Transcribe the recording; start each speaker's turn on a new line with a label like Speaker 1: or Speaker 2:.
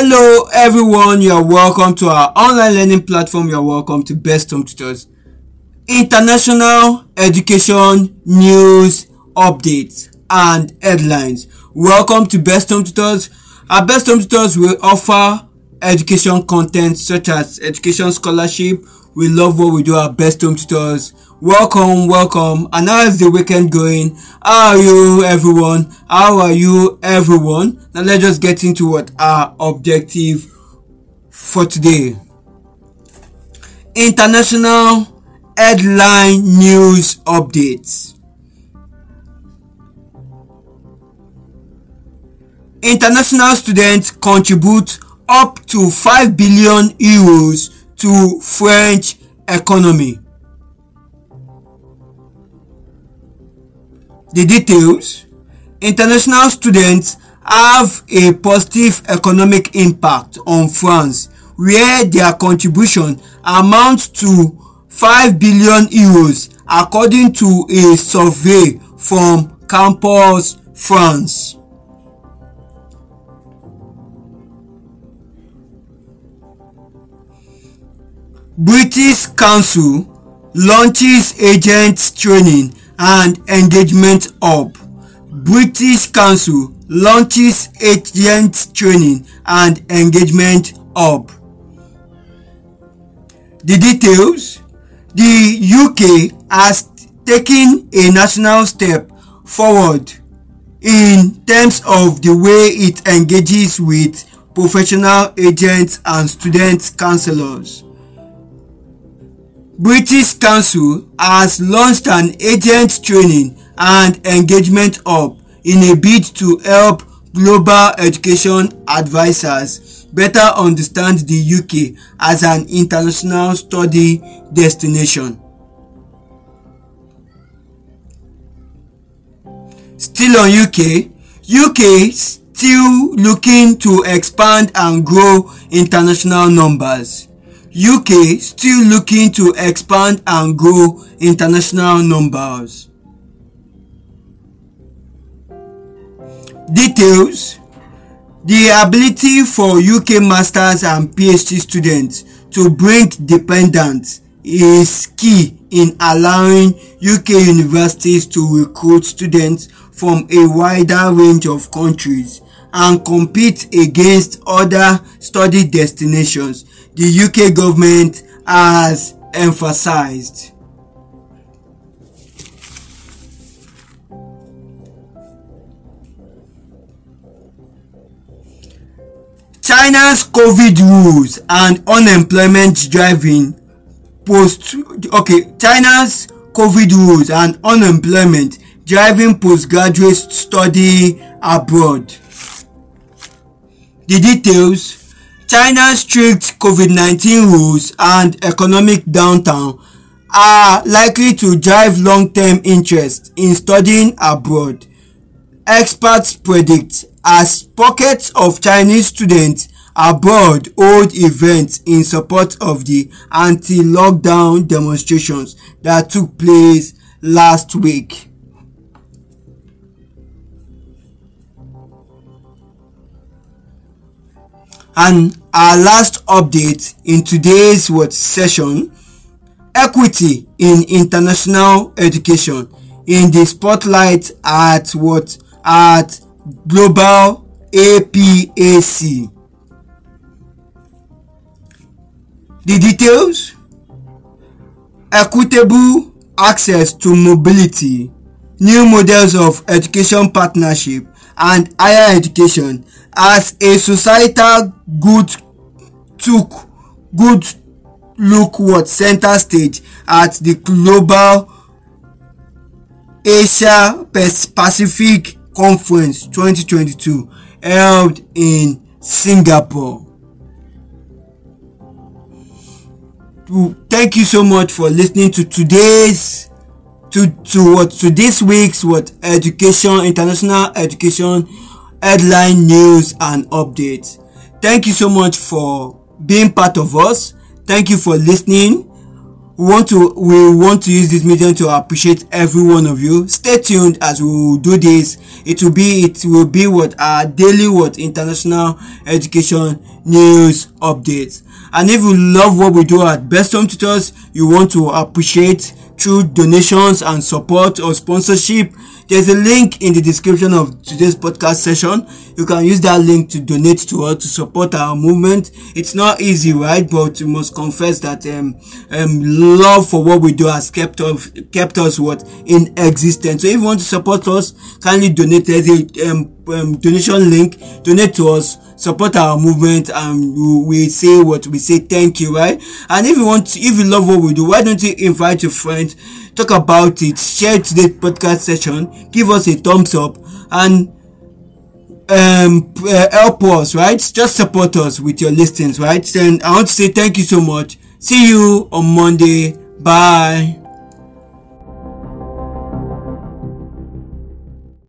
Speaker 1: Hello everyone, you are welcome to our online learning platform. You are welcome to Best Home Tutors. International education news updates and headlines. Welcome to Best Home Tutors. Our Best Home Tutors will offer education content such as education scholarship. We love what we do at Best Home Tutors. Welcome, welcome. And how is the weekend going? How are you, everyone? How are you, everyone? Now let's just get into what our objective for today. International headline news updates. International students contribute up to 5 billion euros to French economy. The details International students have a positive economic impact on France where their contribution amounts to 5 billion euros according to a survey from Campus France. British Council launches agent training and engagement hub. British Council launches agent training and engagement hub. The details The UK has taken a national step forward in terms of the way it engages with professional agents and student counselors. British Council has launched an agent training and engagement hub in a bid to help global education advisors better understand the UK as an international study destination. Still on UK, UK still looking to expand and grow international numbers. UK still looking to expand and grow international numbers. Details The ability for UK masters and PhD students to bring dependents is key in allowing UK universities to recruit students from a wider range of countries and compete against other study destinations, the UK government has emphasized. China's COVID rules and unemployment driving post okay China's COVID rules and unemployment driving postgraduate study abroad. The details China's strict COVID-19 rules and economic downturn are likely to drive long-term interest in studying abroad. Experts predict as pockets of Chinese students abroad hold events in support of the anti-lockdown demonstrations that took place last week. And our last update in today's what session equity in international education. In the spotlight at what? At global APAC. The details? Equitable access to mobility, new models of education partnership and higher education as a societal good took good look what center stage at the global asia pacific conference 2022 held in singapore. Thank you so much for listening to today's to to what to this week's what? Education international education headline news and updates. Thank you so much for being part of us. Thank you for listening we want to we want to use this medium to appreciate every one of you. Stay tuned as we will do this. It will be it will be what our daily what international education news updates. And if you love what we do at best home tutors you want to appreciate through donations and support or sponsorship there's a link in the description of today's podcast session. You can use that link to donate to us to support our movement. It's not easy right? But we must confess that um, um love for what we do has kept us kept us what in existence. So if you want to support us kindly donate. There's a um, um, donation link. Donate to us. Support our movement. And we, say what we say thank you right? And if you want to, if you love what we do why don't you invite your friends talk about it share today's podcast session give us a thumbs up and um uh, help us right? Just support us with your listings right? And i want to say thank you so much. See you on monday. Bye